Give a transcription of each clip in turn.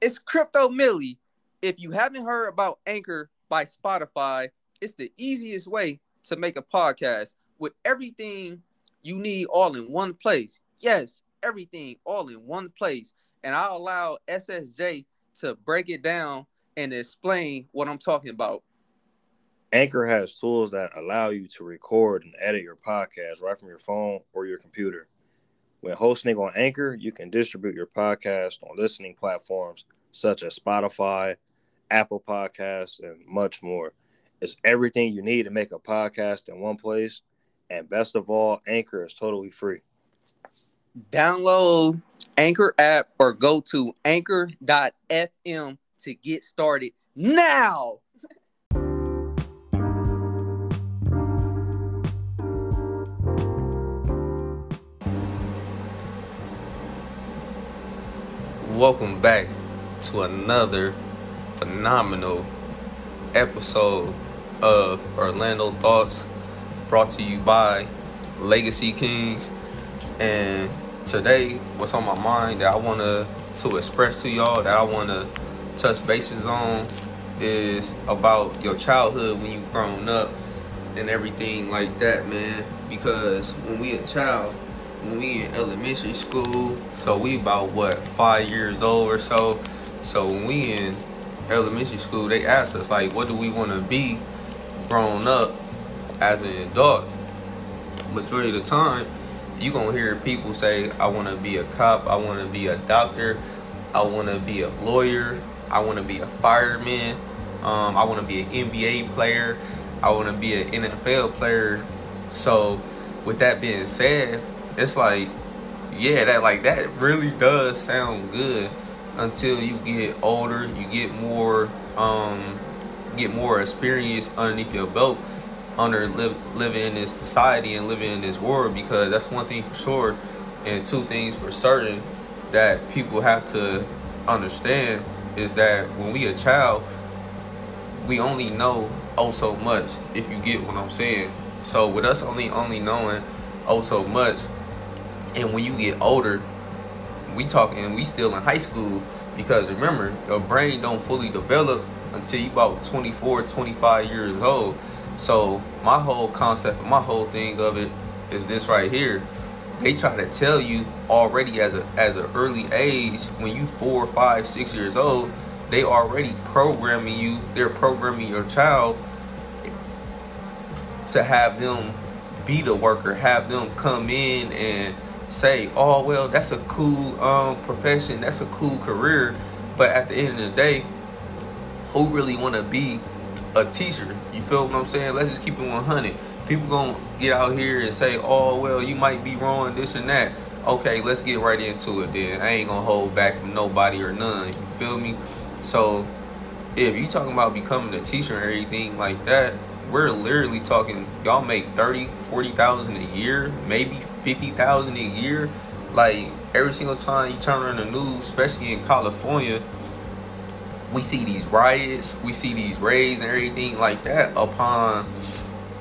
It's Crypto Millie. If you haven't heard about Anchor by Spotify, it's the easiest way to make a podcast with everything you need all in one place. Yes, everything all in one place. And I'll allow SSJ to break it down and explain what I'm talking about. Anchor has tools that allow you to record and edit your podcast right from your phone or your computer. When hosting on Anchor, you can distribute your podcast on listening platforms such as Spotify, Apple Podcasts, and much more. It's everything you need to make a podcast in one place. And best of all, Anchor is totally free. Download Anchor app or go to anchor.fm to get started now. Welcome back to another phenomenal episode of Orlando Thoughts brought to you by Legacy Kings. And today, what's on my mind that I want to to express to y'all that I want to touch bases on is about your childhood when you grown up and everything like that, man. Because when we a child, when we in elementary school, so we about what five years old or so. So when we in elementary school, they ask us like, what do we want to be grown up as an adult? Majority of the time, you gonna hear people say, I want to be a cop, I want to be a doctor, I want to be a lawyer, I want to be a fireman, um, I want to be an NBA player, I want to be an NFL player. So, with that being said, it's like, yeah, that like that really does sound good until you get older, you get more, um, get more experience underneath your belt, under live, living in this society and living in this world. Because that's one thing for sure, and two things for certain that people have to understand is that when we a child, we only know oh so much. If you get what I'm saying. So with us only only knowing oh so much and when you get older, we talking, we still in high school because remember, your brain don't fully develop until you about 24, 25 years old. So my whole concept, my whole thing of it is this right here. They try to tell you already as a as an early age, when you four, five, six years old, they already programming you. They're programming your child to have them be the worker, have them come in and say, oh well, that's a cool um, profession, that's a cool career, but at the end of the day, who really want to be a teacher? You feel what I'm saying? Let's just keep it 100. People gonna get out here and say, oh well, you might be wrong, this and that. Okay, let's get right into it then. I ain't gonna hold back from nobody or none. You feel me? So if you talking about becoming a teacher or anything like that, we're literally talking y'all make 30 40,000 a year maybe 50,000 a year like every single time you turn on the news especially in California we see these riots we see these raids and everything like that upon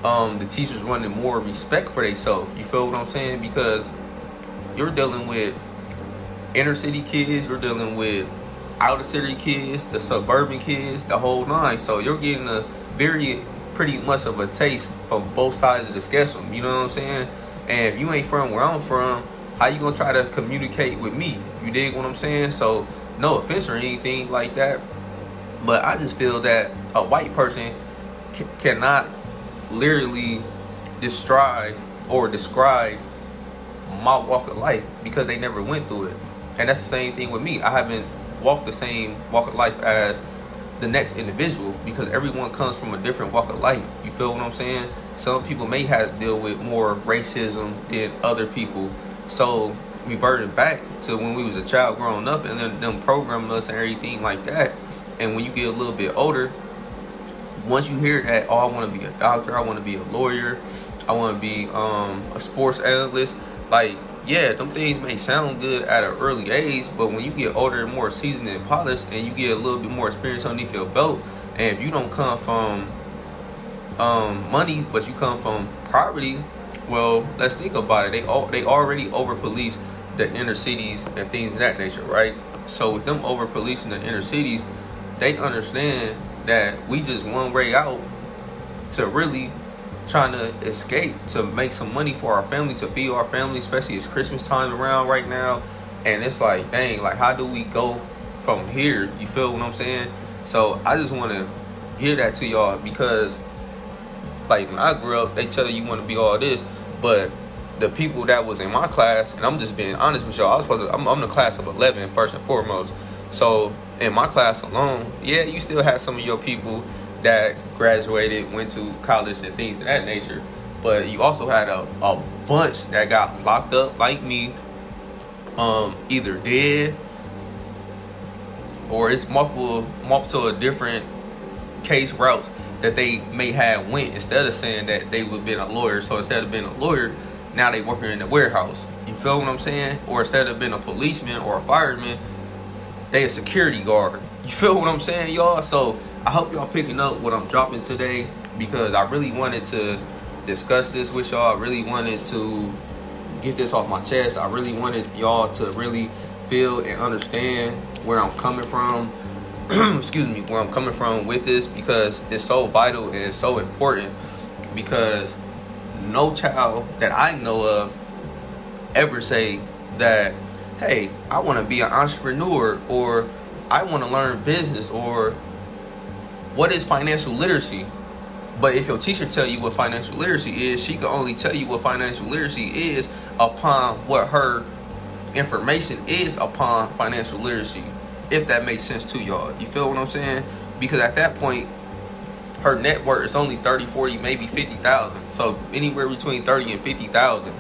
um, the teachers wanting more respect for themselves you feel what I'm saying because you're dealing with inner city kids you're dealing with outer city kids the suburban kids the whole nine so you're getting a very pretty much of a taste from both sides of the spectrum. You know what I'm saying? And if you ain't from where I'm from, how you gonna try to communicate with me? You dig what I'm saying? So no offense or anything like that, but I just feel that a white person c- cannot literally describe or describe my walk of life because they never went through it. And that's the same thing with me. I haven't walked the same walk of life as the next individual because everyone comes from a different walk of life. You feel what I'm saying? Some people may have to deal with more racism than other people. So reverting back to when we was a child growing up and then them programming us and everything like that. And when you get a little bit older, once you hear that, oh, I want to be a doctor, I want to be a lawyer, I want to be um, a sports analyst, like yeah, them things may sound good at an early age, but when you get older and more seasoned and polished, and you get a little bit more experience underneath your belt, and if you don't come from um, money, but you come from poverty, well, let's think about it. They all they already over police the inner cities and things of that nature, right? So with them over policing the inner cities, they understand that we just one way out to really trying to escape to make some money for our family to feed our family especially it's christmas time around right now and it's like dang like how do we go from here you feel what i'm saying so i just want to give that to y'all because like when i grew up they tell you you want to be all this but the people that was in my class and i'm just being honest with y'all i was supposed to i'm, I'm the class of 11 first and foremost so in my class alone yeah you still had some of your people that graduated, went to college, and things of that nature. But you also had a, a bunch that got locked up, like me, um, either dead or it's multiple multiple different case routes that they may have went instead of saying that they would have been a lawyer. So instead of being a lawyer, now they working in the warehouse. You feel what I'm saying? Or instead of being a policeman or a fireman, they a security guard. You feel what I'm saying, y'all? So I hope y'all picking up what I'm dropping today because I really wanted to discuss this with y'all. I really wanted to get this off my chest. I really wanted y'all to really feel and understand where I'm coming from. Excuse me, where I'm coming from with this because it's so vital and it's so important because no child that I know of ever say that, hey, I want to be an entrepreneur or I want to learn business or what is financial literacy? But if your teacher tell you what financial literacy is, she can only tell you what financial literacy is upon what her information is upon financial literacy. If that makes sense to y'all. You feel what I'm saying? Because at that point, her net worth is only 30, 40, maybe 50,000. So anywhere between 30 and 50,000.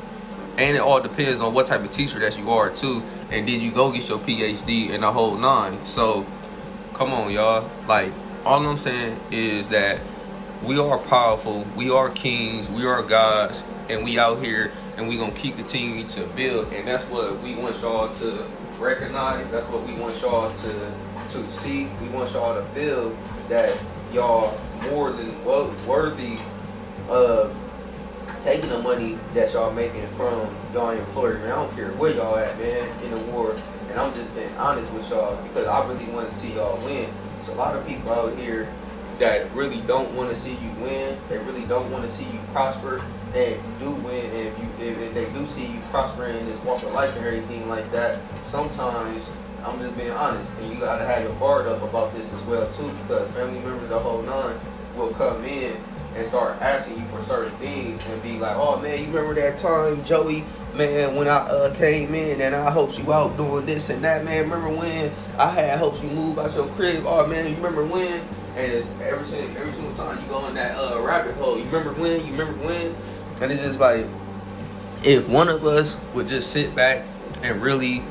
And it all depends on what type of teacher that you are too. And did you go get your PhD in the whole nine? So come on, y'all. Like all I'm saying is that we are powerful, we are kings, we are gods, and we out here and we gonna keep continuing to build. And that's what we want y'all to recognize. That's what we want y'all to to see. We want y'all to feel that y'all more than worthy of taking the money that y'all making from y'all employer. Man, I don't care where y'all at, man, in the war. And I'm just being honest with y'all because I really want to see y'all win. It's a lot of people out here that really don't want to see you win. They really don't want to see you prosper. You do win, if you if, if they do see you prospering in this walk of life and everything like that, sometimes I'm just being honest, and you gotta have your guard up about this as well too, because family members, the whole nine, will come in and start asking you for certain things and be like, "Oh man, you remember that time, Joey? Man, when I uh, came in and I helped you out doing this and that, man. Remember when I had helped you move out your crib? Oh man, you remember when?" And it's every single every single time you go in that uh, rabbit hole, you remember when? You remember when? And it's just like, if one of us would just sit back and really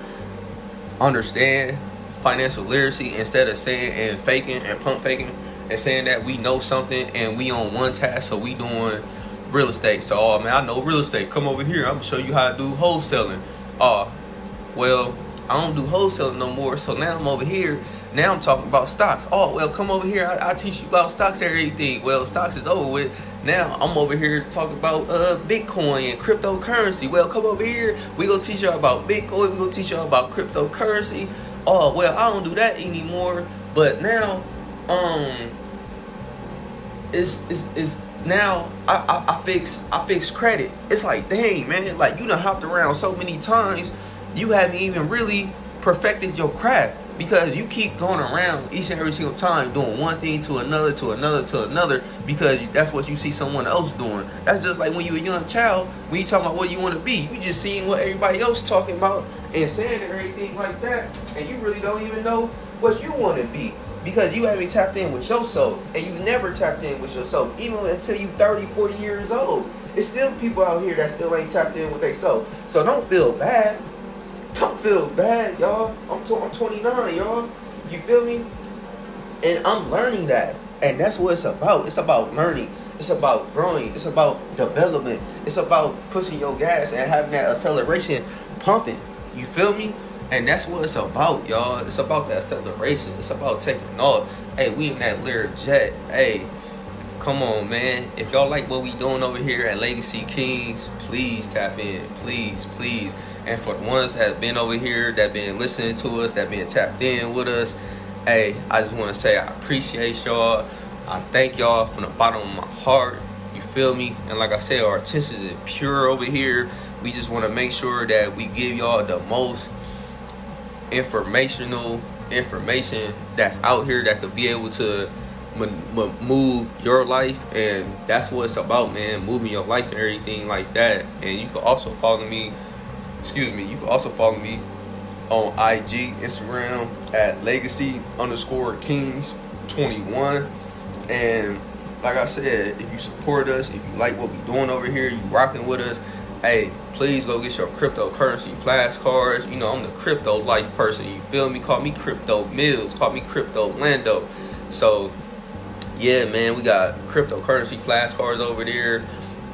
understand financial literacy instead of saying and faking and pump faking and saying that we know something and we on one task, so we doing real estate. So, oh man, I know real estate. Come over here. I'm gonna show you how to do wholesaling. Oh, well, I don't do wholesaling no more. So now I'm over here. Now I'm talking about stocks. Oh, well, come over here. I, I teach you about stocks and everything. Well, stocks is over with. Now I'm over here talking about uh, Bitcoin and cryptocurrency. Well, come over here. We gonna teach y'all about Bitcoin. We gonna teach y'all about cryptocurrency. Oh, well, I don't do that anymore. But now, um, it's it's, it's now I, I, I fix I fix credit. It's like dang man, like you done hopped around so many times, you haven't even really perfected your craft because you keep going around each and every single time doing one thing to another to another to another because that's what you see someone else doing. That's just like when you're a young child when you talking about what you want to be, you just seeing what everybody else talking about and saying and everything like that, and you really don't even know what you want to be. Because you haven't tapped in with yourself and you never tapped in with yourself even until you 30 40 years old. It's still people out here that still ain't tapped in with themselves so don't feel bad don't feel bad y'all I'm, t- I'm 29 y'all you feel me and i'm learning that and that's what it's about it's about learning it's about growing it's about development it's about pushing your gas and having that acceleration pumping you feel me and that's what it's about, y'all. It's about that acceleration. It's about taking off. Hey, we in that Lear jet. Hey, come on, man. If y'all like what we doing over here at Legacy Kings, please tap in. Please, please. And for the ones that have been over here, that been listening to us, that been tapped in with us, hey, I just want to say I appreciate y'all. I thank y'all from the bottom of my heart. You feel me? And like I said, our intentions is pure over here. We just want to make sure that we give y'all the most informational information that's out here that could be able to move your life and that's what it's about man moving your life and everything like that and you can also follow me excuse me you can also follow me on ig instagram at legacy underscore kings 21 and like i said if you support us if you like what we're doing over here you rocking with us hey please go get your cryptocurrency flashcards you know i'm the crypto life person you feel me? Call me crypto mills call me crypto lando. So yeah, man, we got cryptocurrency flashcards over there.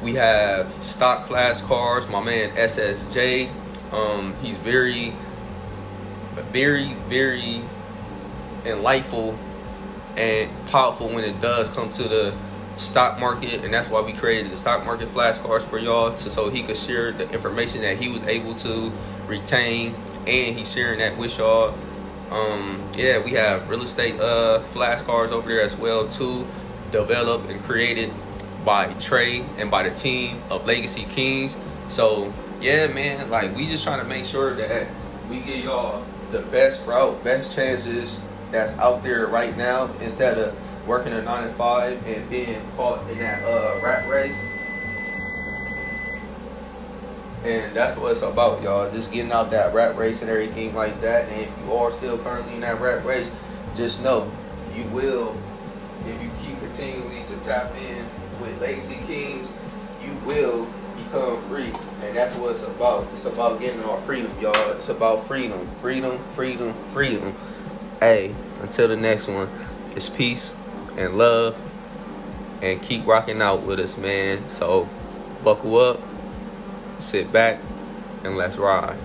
We have stock flashcards. My man SSJ, um, he's very, very, very enlightful and powerful when it does come to the stock market, and that's why we created the stock market flashcards for y'all, to so he could share the information that he was able to retain, and he's sharing that with y'all. Um, yeah, we have real estate uh, flashcards over there as well too, developed and created by Trey and by the team of Legacy Kings. So yeah, man, like we just trying to make sure that we give y'all the best route, best chances that's out there right now instead of working a nine to five and being caught in that uh, rat race and that's what it's about, y'all. Just getting out that rat race and everything like that. And if you are still currently in that rat race, just know you will, if you keep continually to tap in Legacy Kings, you will become free. And that's what it's about. It's about getting our freedom, y'all. It's about freedom, freedom, freedom, freedom. Hey, until the next one, it's peace and love. And keep rocking out with us, man. So buckle up sit back, and let's ride.